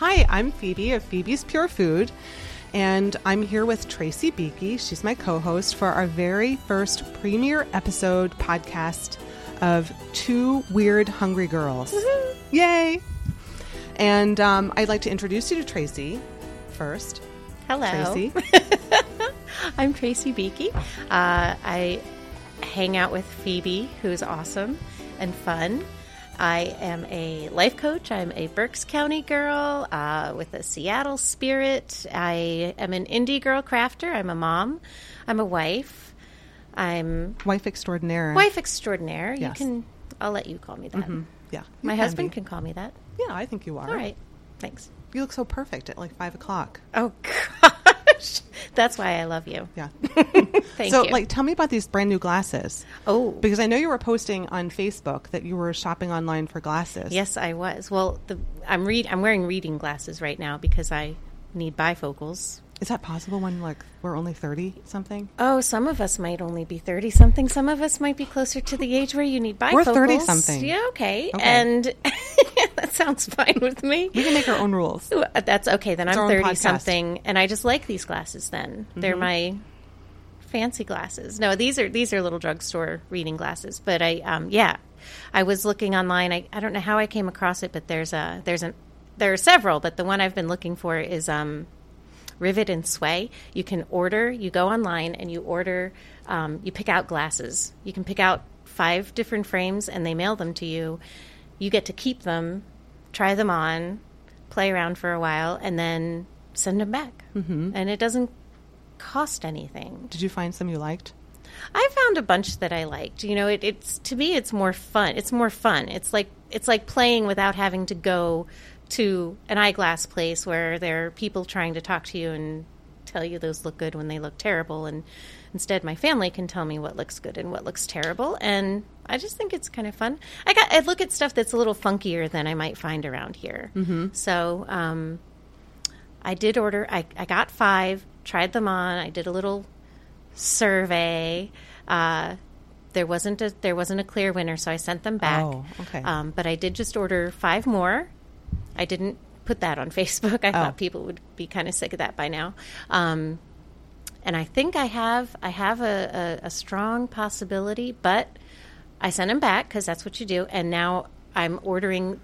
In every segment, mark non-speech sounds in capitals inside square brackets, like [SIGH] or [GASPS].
Hi, I'm Phoebe of Phoebe's Pure Food, and I'm here with Tracy Beaky. She's my co host for our very first premiere episode podcast of Two Weird Hungry Girls. Yay! And um, I'd like to introduce you to Tracy first. Hello. Tracy. [LAUGHS] I'm Tracy Beaky. Uh, I hang out with Phoebe, who's awesome and fun. I am a life coach. I'm a Berks County girl uh, with a Seattle spirit. I am an indie girl crafter. I'm a mom. I'm a wife. I'm Wife extraordinaire. wife extraordinaire. Yes. You can. I'll let you call me that. Yeah. My can husband be. can call me that. Yeah, I think you are. All right. Thanks. You look so perfect at like five o'clock. Oh [LAUGHS] gosh, that's why I love you. Yeah. [LAUGHS] Thank so, you. like, tell me about these brand new glasses. oh, Because I know you were posting on Facebook that you were shopping online for glasses. Yes, I was. Well, the, I'm read. I'm wearing reading glasses right now because I need bifocals. Is that possible when like we're only thirty something? Oh, some of us might only be thirty something. Some of us might be closer to the age where you need bifocals. We're 30-something. Yeah, okay. Okay. And [LAUGHS] that sounds fine with me. We can make our own rules. That's okay. Then our I'm own podcast. thirty something, and I just like these glasses. Then they're Mm-hmm. my fancy glasses. No, these are these are little drugstore reading glasses. But I, um, yeah, I was looking online. I, I don't know how I came across it, but there's a there's an there are several, but the one I've been looking for is um, Rivet and Sway. You can order. You go online and you order. Um, you pick out glasses. You can pick out five different frames, and they mail them to you. You get to keep them, try them on, play around for a while, and then send them back. Mm-hmm. And it doesn't cost anything. Did you find some you liked? I found a bunch that I liked. You know, it, it's to me, it's more fun. It's more fun. It's like it's like playing without having to go to an eyeglass place where there are people trying to talk to you and tell you those look good when they look terrible. And instead, my family can tell me what looks good and what looks terrible. And I just think it's kind of fun. I got I look at stuff that's a little funkier than I might find around here. Mm-hmm. So um, I did order. I, I got five. Tried them on. I did a little survey. Uh, there wasn't a there wasn't a clear winner, so I sent them back. Oh, okay. Um, but I did just order five more. I didn't put that on [LAUGHS] Facebook. I Oh. thought people would be kind of sick of that by now. Um, and I think I have I have a, a, a strong possibility, but I sent them back because that's what you do. And now I'm ordering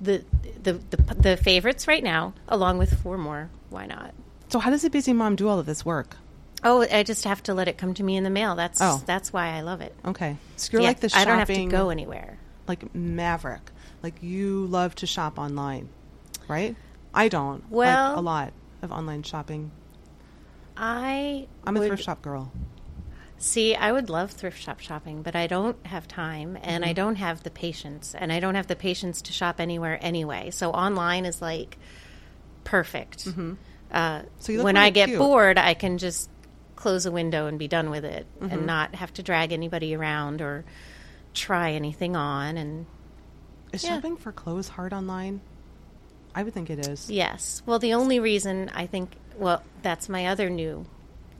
the, the the the favorites right now, along with four more. Why not? So how does a busy mom do all of this work? Oh, I just have to let it come to me in the mail. That's Oh. that's why I love it. Okay, so you're Yeah, like the shopping, I don't have to go anywhere. like maverick. Like you love to shop online, right? I don't. Like, Well- a lot of online shopping. I I'm a would- thrift shop girl. See, I would love thrift shop shopping, but I don't have time and Mm-hmm. I don't have the patience, and I don't have the patience to shop anywhere anyway. So online is like perfect. Uh, Mm-hmm. So you look when I get cute. bored, I can just close a window and be done with it, Mm-hmm. and not have to drag anybody around or try anything on. And Is Yeah. shopping for clothes hard online? I would think it is. Yes. Well, the only reason I think, well, that's my other new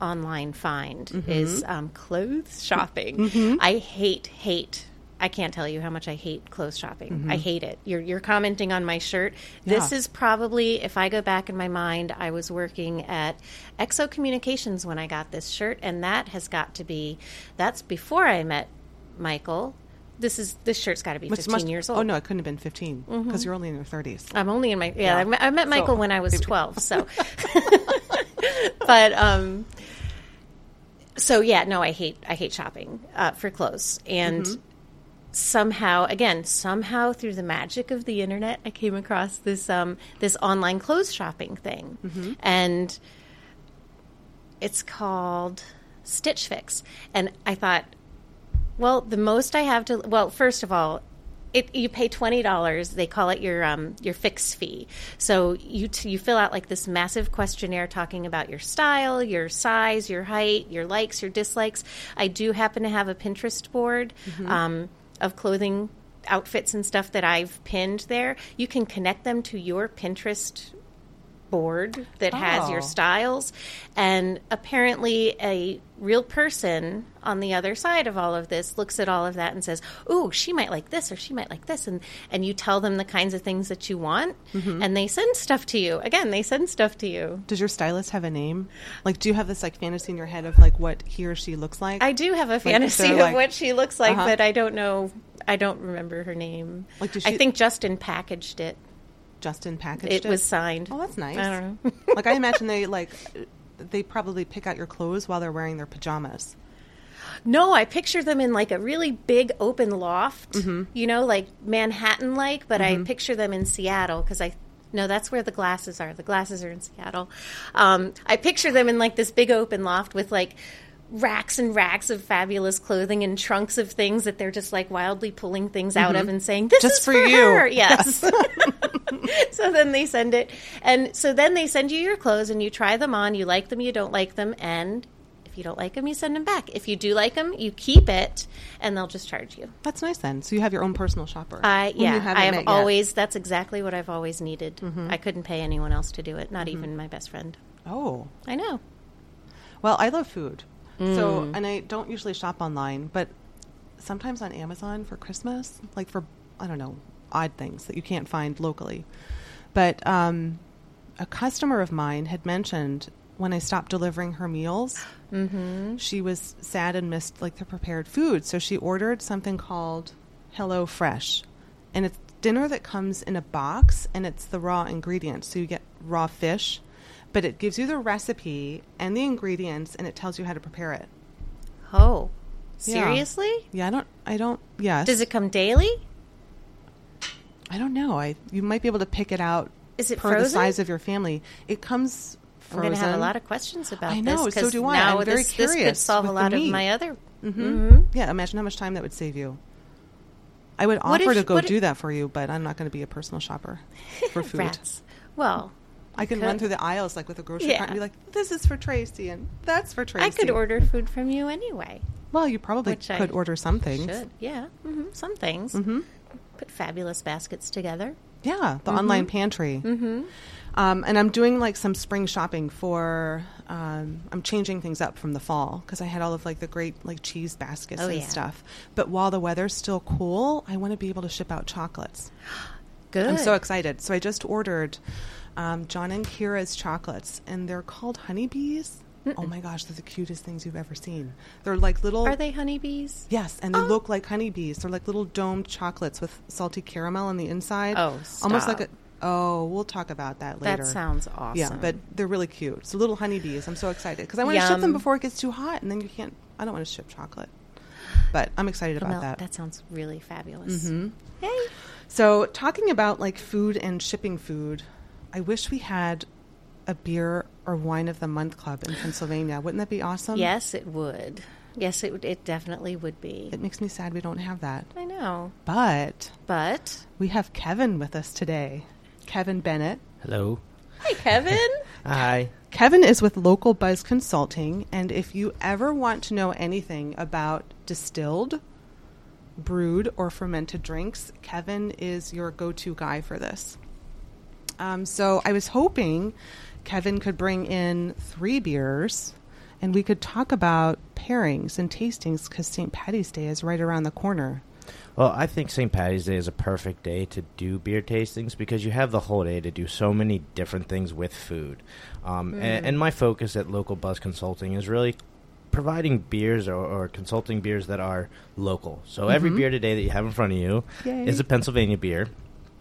online find Mm-hmm. is um, clothes [LAUGHS] shopping. I hate, hate. I can't tell you how much I hate clothes shopping. I hate it. You're, you're commenting on my shirt. This Mm-hmm. Yeah. is probably, if I go back in my mind, I was working at Exo Communications when I got this shirt, and that has got to be, that's before I met Michael. This is this shirt's got to be Which 15 must- years old. Mm-hmm. Oh no, it couldn't have been 15 because you're only in your 30s. I'm only in my yeah. Yeah. I, met, I met Michael So, when I was maybe- 12. So, [LAUGHS] [LAUGHS] but um, so yeah, no, I hate I hate shopping uh, for clothes, and Mm-hmm. somehow again somehow through the magic of the internet, I came across this um this online clothes shopping thing, Mm-hmm. and it's called Stitch Fix, and I thought well, the most I have to well, first of all, it you pay twenty dollars. They call it your um your fix fee. So you t- you fill out like this massive questionnaire talking about your style, your size, your height, your likes, your dislikes. I do happen to have a Pinterest board um, of clothing outfits and stuff that I've pinned there. You can connect them to your Pinterest board that has your Oh. styles and apparently a real person on the other side of all of this looks at all of that and says oh she might like this or she might like this and and you tell them the kinds of things that you want Mm-hmm. and they send stuff to you again they send stuff to you Does your stylist have a name? Like, do you have this like fantasy in your head of like what he or she looks like? i do have a fantasy of like- what she looks like Uh-huh. but i don't know i don't remember her name Like, does i think justin packaged it Justin packaged it it. was signed Oh, that's nice. i don't know like I imagine [LAUGHS] they like they probably pick out your clothes while they're wearing their pajamas. No, I picture them in like a really big open loft, Mm-hmm. you know, like Manhattan like, but I picture them in Seattle because I no, that's where the glasses are. The glasses are in Seattle. Um, I picture them in like this big open loft with like racks and racks of fabulous clothing and trunks of things that they're just like wildly pulling things out of and saying, "This Mm-hmm. Just is for for, you." her." Yes. [LAUGHS] so then they send it, and so then they send you your clothes, and you try them on. You like them, you don't like them, and you don't like them, you send them back. If you do like them, you keep it, and they'll just charge you. That's nice then. So you have your own personal shopper. I yeah, I have yet. Mm-hmm. always. That's exactly what I've always needed. I couldn't pay anyone else to do it, not even my best friend. Oh, I know. well, I love food. So, Mm. and I don't usually shop online, but sometimes on Amazon for Christmas, like for I don't know odd things that you can't find locally. But um, a customer of mine had mentioned when I stopped delivering her meals, Mm-hmm. she was sad and missed like the prepared food, so she ordered something called Hello Fresh, and it's dinner that comes in a box, and it's the raw ingredients. So you get raw fish, but it gives you the recipe and the ingredients, and it tells you how to prepare it. Oh, seriously? Yeah, I don't. I don't. Yes. Does it come daily? I don't know. I you might be able to pick it out. Is it per the size of your family? It comes I'm going to have a lot of questions about I know, this. so do I. Now I'm very this, this could solve a lot of my other. hmm Yeah, imagine how much time that would save you. I would What offer if- to go what if- do that for you, but I'm not going to be a personal shopper [LAUGHS] for food. Rats. Well, I can could. run through the aisles like with a grocery Yeah. cart and be like, "This is for Tracy, and that's for Tracy." I could order food from you anyway. Well, you probably Which I could order some things. Should yeah, hmm some things. hmm Put fabulous baskets together. Yeah, the online pantry. Mm-hmm. Um, and I'm doing like some spring shopping for. Um, I'm changing things up from the fall because I had all of like the great like cheese baskets Oh, and yeah. stuff. But while the weather's still cool, I want to be able to ship out chocolates. [GASPS] Good. I'm so excited. So I just ordered um, John and Kira's chocolates, and they're called honeybees. Oh my gosh, they're the cutest things you've ever seen. They're like little. Are they honeybees? Yes, and they Oh. look like honeybees. They're like little domed chocolates with salty caramel on the inside. Oh, almost like a. Oh, we'll talk about that later. That sounds awesome. Yeah, but they're really cute. So little honeybees. I'm so excited because I want to ship them before it gets too hot, and then you can't. I don't want to ship chocolate, but I'm excited about Well, that. that sounds really fabulous. Mhm. Hey. So, talking about like food and shipping food, I wish we had a beer or wine of the month club in Pennsylvania. Wouldn't that be awesome? Yes, it would. Yes, it would- it definitely would be. It makes me sad we don't have that. I know, But but we have Kevin with us today. Kevin Bennett. Hello. hi, Kevin. [LAUGHS] Hi. Kevin is with Local Buzz Consulting, and if you ever want to know anything about distilled, brewed, or fermented drinks, Kevin is your go to guy for this. Um, so I was hoping Kevin could bring in three beers and we could talk about pairings and tastings because St. Patty's Day is right around the corner. Well, I think St. Patty's Day is a perfect day to do beer tastings because you have the whole day to do so many different things with food. Um, and, and my focus at Local Buzz Consulting is really providing beers or, or consulting beers that are local. So every beer today that you have in front of you Yay. is a Pennsylvania beer.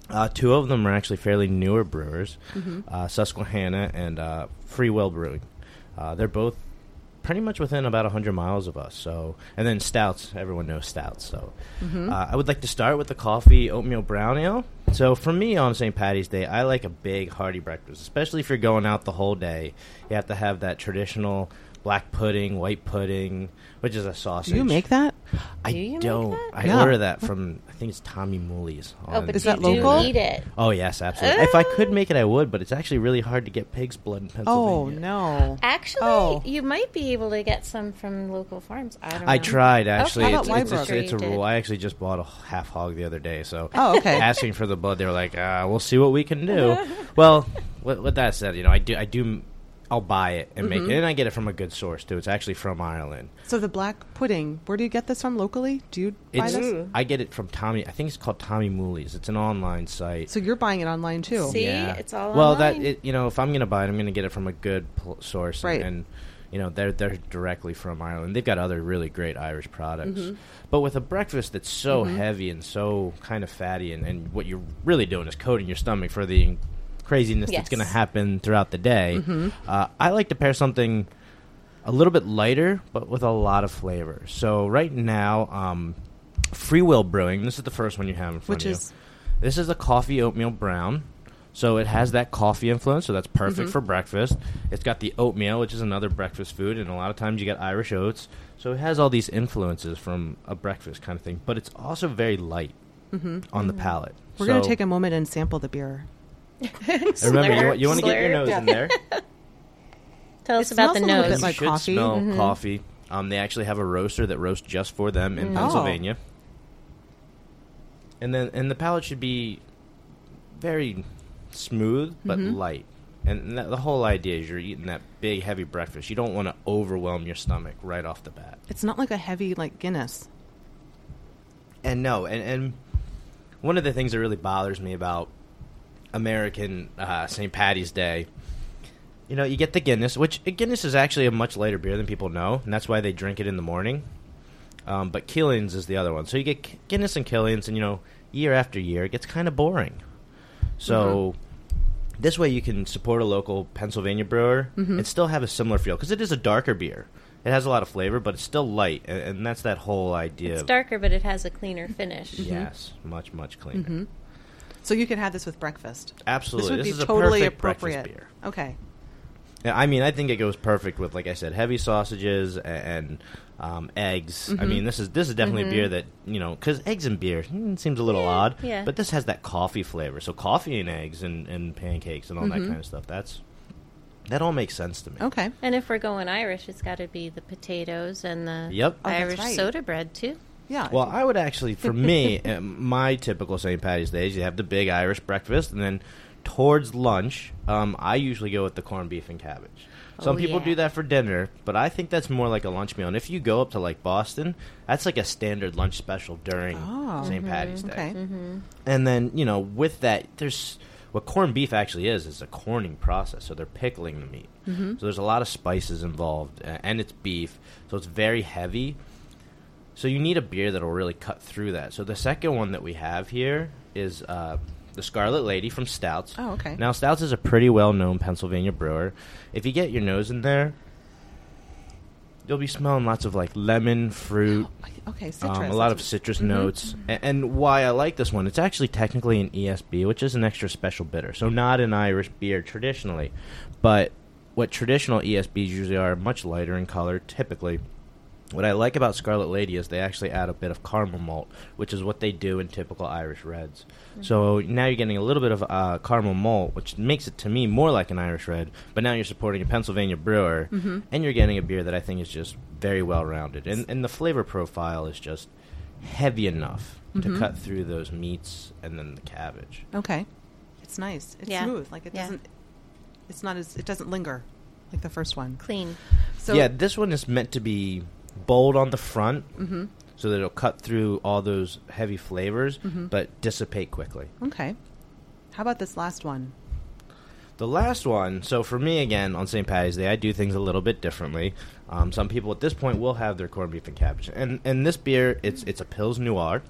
Uh, two of them are actually fairly newer brewers, Mm-hmm. uh, Susquehanna and uh, Free Will Brewing. Uh, they're both pretty much within about 100 miles of us. So, and then Stoudt's, everyone knows Stoudt's. So, Mm-hmm. uh, I would like to start with the coffee oatmeal brown ale. So, for me on St. Patty's Day, I like a big hearty breakfast, especially if you're going out the whole day. You have to have that traditional black pudding, white pudding, which is a sausage. Do you make that? I do you don't. that? I Yeah. order that from I think it's Tommy Mooley's. Oh, but Is you that do local? eat it. Oh yes, absolutely. If I could make it, I would, but it's actually really hard to get pig's blood in Pennsylvania. Oh no. Actually, Oh. you might be able to get some from local farms. I don't know. I tried actually. How it's, about it's, it's, Wyebrook? it's a rule. I actually just bought a half hog the other day, so Oh, okay. [LAUGHS] asking for the blood, they were like, uh, "We'll see what we can do." well, with, with that said, you know, I do, I do, I'll buy it and Mm-hmm. make it, and I get it from a good source too. It's actually from Ireland. So the black pudding, where do you get this from locally? Do you buy It's, this? I get it from Tommy. I think it's called Tommy Mooley's. It's an online site. So you're buying it online too. See? it's all well. online. That it, you know, if I'm gonna buy it, I'm gonna get it from a good pl- source, Right. And, you know, they're they're directly from Ireland. They've got other really great Irish products, Mm-hmm. but with a breakfast that's so heavy and so kind of fatty, and, and what you're really doing is coating your stomach for the craziness Yes. that's going to happen throughout the day. Mm-hmm. Uh, I like to pair something a little bit lighter, but with a lot of flavor. So right now, um, Free Will Brewing. This is the first one you have in front Which of you. is This is a coffee oatmeal brown. So it has that coffee influence, so that's perfect for breakfast. It's got the oatmeal, which is another breakfast food, and a lot of times you get Irish oats. So it has all these influences from a breakfast kind of thing, but it's also very light on the palate. we're going to take a moment and sample the beer. And Remember, you, Slurp, want- you want to get your slurp. nose in there. [LAUGHS] Tell It us about the smells a little nose. bit you like should coffee. smell Mm-hmm. coffee. Um, they actually have a roaster that roasts just for them in Oh. Pennsylvania. And then, and the palate should be very smooth but Mm-hmm. light. And that, the whole idea is you're eating that big, heavy breakfast. You don't want to overwhelm your stomach right off the bat. It's not like a heavy like Guinness. And no, and, and one of the things that really bothers me about American uh, St. Patty's Day, you know, you get the Guinness, which uh, Guinness is actually a much lighter beer than people know, and that's why they drink it in the morning. Um, but Killian's is the other one. So you get Guinness and Killian's, and you know, year after year, it gets kind of boring. So this way, you can support a local Pennsylvania brewer and still have a similar feel because it is a darker beer. It has a lot of flavor, but it's still light, and, and that's that whole idea. It's of- darker, but it has a cleaner finish. Yes, much much cleaner. So you could have this with breakfast. Absolutely, This would this be is a totally perfect appropriate. breakfast beer. Okay. Yeah, I mean, I think it goes perfect with, like I said, heavy sausages a- and um, eggs. Mm-hmm. I mean, this is this is definitely a beer that you know because eggs and beer mm, seems a little Yeah, odd, yeah. but this has that coffee flavor. So coffee and eggs and, and pancakes and all Mm-hmm. that kind of stuff. That's that all makes sense to me. Okay. And if we're going Irish, it's got to be the potatoes and the Yep. Oh, Irish right. soda bread too. Yeah. Well, I would actually, for me, [LAUGHS] uh, my typical St. Patty's Days, you have the big Irish breakfast, and then towards lunch, um, I usually go with the corned beef and cabbage. Some Oh, people yeah. do that for dinner, but I think that's more like a lunch meal. And if you go up to like Boston, that's like a standard lunch special during Oh. St. Patty's Day. okay. And then you know, with that, there's what corned beef actually is is a corning process. So they're pickling the meat. So there's a lot of spices involved, a- and it's beef, so it's very heavy. So you need a beer that'll really cut through that. So the second one that we have here is uh, the Scarlet Lady from Stoudt's. Oh, okay. Now Stoudt's is a pretty well-known Pennsylvania brewer. If you get your nose in there, you'll be smelling lots of like lemon, fruit, [GASPS] Okay. Citrus. um, a lot of citrus Mhm. notes. A- And, why I like this one, it's actually technically an ESB, which is an extra special bitter. So not an Irish beer traditionally, but what traditional ESBs usually are much lighter in color, typically. What I like about Scarlet Lady is they actually add a bit of caramel malt, which is what they do in typical Irish reds. So mm-hmm. now you're getting a little bit of uh, caramel malt, which makes it to me more like an Irish red. But now you're supporting a Pennsylvania brewer, mm-hmm. and you're getting a beer that I think is just very well rounded, and and the flavor profile is just heavy enough to mm-hmm. cut through those meats and then the cabbage. Okay. It's nice. It's Yeah. smooth. Like it Yeah. doesn't. It's not as. It doesn't linger, like the first one. Clean. So yeah, this one is meant to be bold on the front, so that it'll cut through all those heavy flavors, but dissipate quickly. Okay. How about this last one? The last one, so for me again on St. Patty's Day, I do things a little bit differently. Um, some people at this point will have their corned beef and cabbage, and and this beer, it's it's a Pils Noir,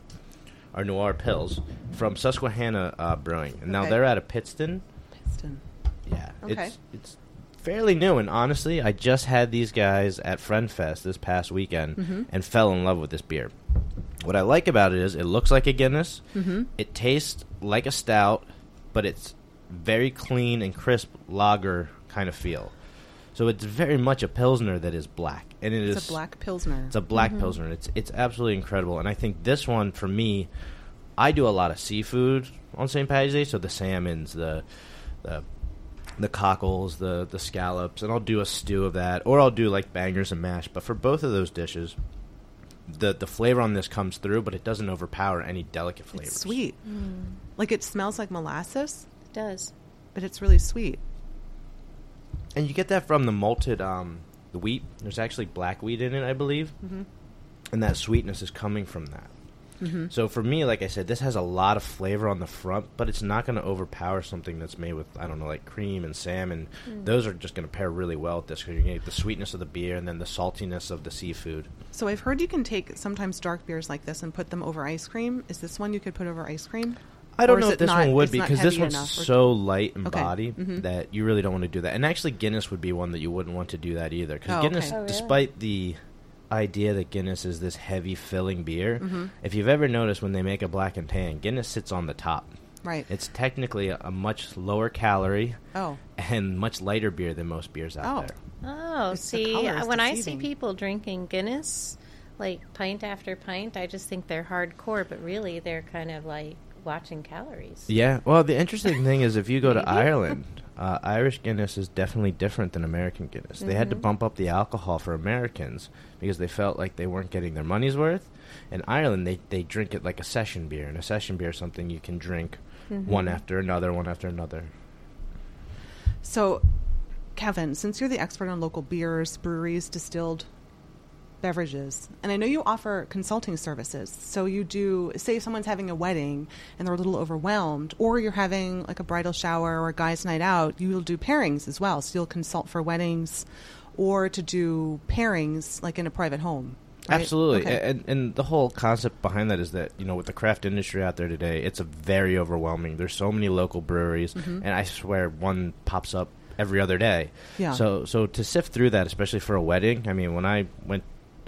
or Noir Pils from Susquehanna uh, Brewing, and now they're out of Pittston. Piston. Yeah, Okay. it's it's fairly new, and honestly, I just had these guys at Friend Fest this past weekend Mm-hmm. and fell in love with this beer. What I like about it is it looks like a Guinness. Mm-hmm. It tastes like a stout, but it's very clean and crisp lager kind of feel. So it's very much a pilsner that is black, and it It's is a black pilsner. It's a black pilsner. It's it's absolutely incredible, and I think this one for me, I do a lot of seafood on St. Patty's Day, so the salmons, the the the cockles, the the scallops, and I'll do a stew of that, or I'll do like bangers and mash. But for both of those dishes, the the flavor on this comes through, but it doesn't overpower any delicate flavors. It's sweet. Like it smells like molasses, It does. but it's really sweet. and you get that from the malted um, the wheat. There's actually black wheat in it, I believe, Mm-hmm. and that sweetness is coming from that. So for me, like I said, this has a lot of flavor on the front, but it's not going to overpower something that's made with I don't know, like cream and salmon. Those are just going to pair really well with this because you're going to get the sweetness of the beer and then the saltiness of the seafood. So I've heard you can take sometimes dark beers like this and put them over ice cream. Is this one you could put over ice cream? I don't know if this not- one would it's not because this one's enough so light in Okay. body Mhm. that you really don't want to do that. And actually, Guinness would be one that you wouldn't want to do that either because Oh, Guinness, okay. Oh, really? despite the idea that Guinness is this heavy filling beer, Mm-hmm. if you've ever noticed when they make a black and tan, Guinness sits on the top. Right. It's technically a, a much lower calorie oh, and much lighter beer than most beers out Oh. there. Oh, It's see, color is when I see people drinking Guinness, like pint after pint, I just think they're hardcore, but really they're kind of like watching calories. Yeah. Well, the interesting thing is if you go to Ireland, uh, Irish Guinness is definitely different than American Guinness. They had to Mhm. bump up the alcohol for Americans because they felt like they weren't getting their money's worth. In Ireland, they, they drink it like a session beer, and a session beer is something you can drink one Mhm. after another, one after another. so Kevin, since you're the expert on local beers, breweries, distilled beverages, and I know you offer consulting services. So you do, say, if someone's having a wedding and they're a little overwhelmed, or you're having like a bridal shower or a guys' night out. You'll do pairings as well. So you'll consult for weddings, or to do pairings like in a private home. right? Absolutely, Okay. and and the whole concept behind that is that you know with the craft industry out there today, it's a very overwhelming. There's so many local breweries, Mhm. and I swear one pops up every other day. Yeah. So so to sift through that, especially for a wedding, I mean, when I went,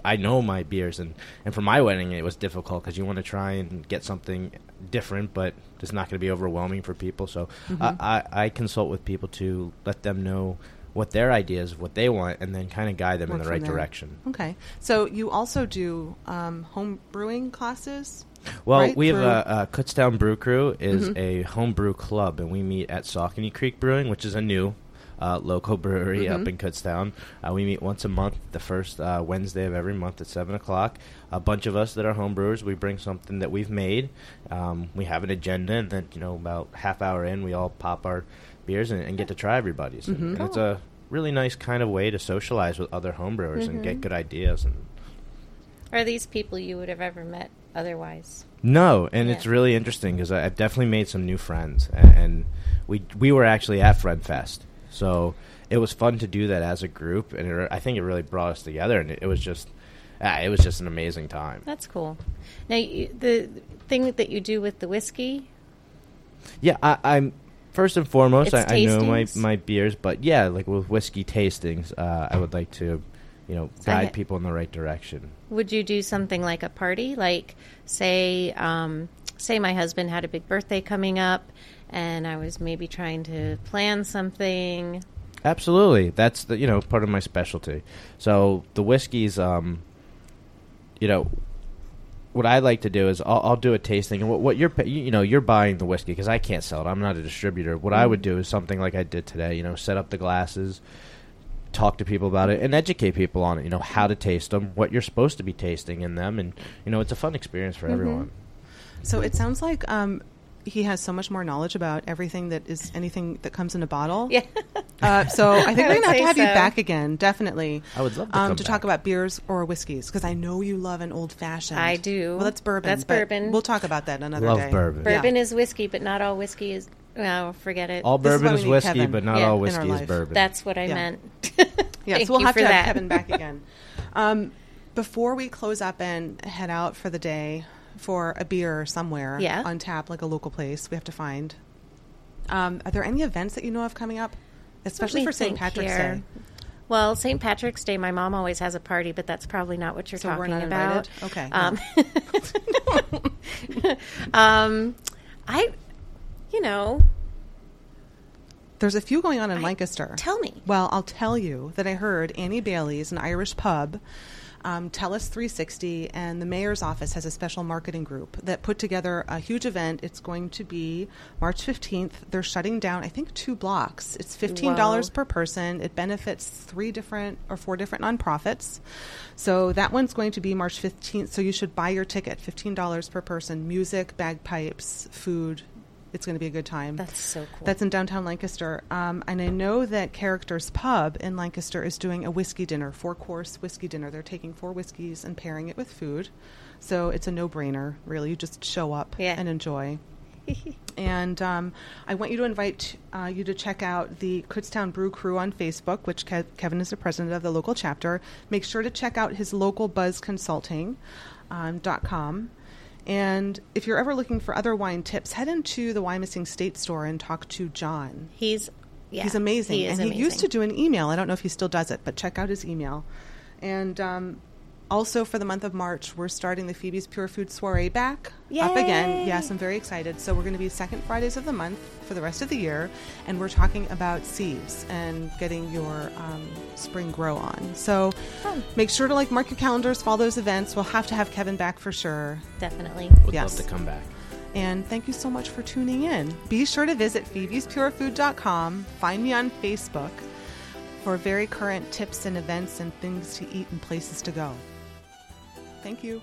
I know my beers, and and for my wedding, it was difficult because you want to try and get something different, but it's not going to be overwhelming for people. So Mhm. I, I I consult with people to let them know what their ideas, of what they want, and then kind of guide them Work in the right there. direction. Okay. So you also do um, home brewing classes? Well, right, we have a, uh, Kutztown Brew Crew is Mhm. a homebrew club, and we meet at Saucony Creek Brewing, which is a new uh, local brewery Mhm. up in Kutztown. Uh, we meet once a month, the first uh, Wednesday of every month at seven o'clock. A bunch of us that are homebrewers, we bring something that we've made. Um, we have an agenda, and then you know about half hour in, we all pop our beers and, and get to try everybody's. And- Mhm. And, it's Cool. a really nice kind of way to socialize with other homebrewers and get Mhm. good ideas and Are these people you would have ever met otherwise? No, and Yeah. it's really interesting because I've definitely made some new friends, and, and we we were actually at Friend Fest, so it was fun to do that as a group, and it, I think it really brought us together, and it, it was just ah, it was just an amazing time. That's cool. Now, you, the thing that you do with the whiskey, Yeah, I, I'm first and foremost I, I know my my beers, but yeah, like with whiskey tastings, uh, I would like to, you know, So guide ha- people in the right direction. would you do something like a party? Like, say, um, say my husband had a big birthday coming up, and I was maybe trying to plan something. Absolutely, that's the you know part of my specialty. So the whiskeys, um, you know, what I like to do is I'll, I'll do a tasting, and what, what you're you, you know you're buying the whiskey because I can't sell it. I'm not a distributor. What I would do is something like I did today. You know, set up the glasses, talk to people about it, and educate people on it. You know how to taste them, what you're supposed to be tasting in them, and you know it's a fun experience for everyone. So it sounds like um, he has so much more knowledge about everything that is anything that comes in a bottle. Yeah. Uh, so [LAUGHS] I think I we're gonna have to say have you back again, definitely. I would love to um, come to back. talk about beers or whiskeys because I know you love an old fashioned. I do. Well, that's bourbon. That's bourbon. We'll talk about that another Love day. bourbon. Yeah. Bourbon is whiskey, but not all whiskey is. Well, forget it. All This is bourbon why is whiskey, Kevin but not Yeah, all whiskey is bourbon. That's what I Yeah. meant. [LAUGHS] [LAUGHS] Yeah, so we'll you have for to have. Kevin back again. Um, before we close up and head out for the day for a beer somewhere Yeah. on tap, like a local place we have to find, um, are there any events that you know of coming up, especially for St. Patrick's here. Day? Well, St. Patrick's Day, my mom always has a party, but that's probably not what you're So we're talking not about. invited? Okay, Um, [LAUGHS] um, I, you know, There's a few going on in Lancaster. Tell me. Well, I'll tell you that I heard Annie Bailey's, an Irish pub, um, Tellus 360, and the mayor's office has a special marketing group that put together a huge event. It's going to be March 15th. They're shutting down, I think, two blocks. It's $15 Whoa. per person. It benefits three different or four different nonprofits. So that one's going to be March 15th. So you should buy your ticket, $15 per person. Music, bagpipes, food. It's going to be a good time. That's so cool. That's in downtown Lancaster. Um, and I know that Characters Pub in Lancaster is doing a whiskey dinner, four course whiskey dinner. They're taking four whiskeys and pairing it with food. So it's a no brainer, really. You just show up Yeah. and enjoy. [LAUGHS] and um, I want you to invite uh, you to check out the Kutztown Brew Crew on Facebook, which Ke- Kevin is the president of the local chapter. Make sure to check out his local Buzz Consulting um, dot com. And if you're ever looking for other wine tips, head into the Wyomissing State Store and talk to John. He's yeah, He's amazing. He is and he amazing. used to do an email. I don't know if he still does it, but check out his email. And um, also for the month of March, we're starting the Phoebe's Pure Food Soiree back up again. Yes, I'm very excited. So we're going to be second Fridays of the month for the rest of the year, and we're talking about sieves and getting your um, spring grow on. So Fun. make sure to like mark your calendars, follow those events. We'll have to have Kevin back for sure. definitely. Would Yes. love to come back. And thank you so much for tuning in. Be sure to visit phoebespurefood.com. Find me on Facebook for very current tips and events and things to eat and places to go. Thank you.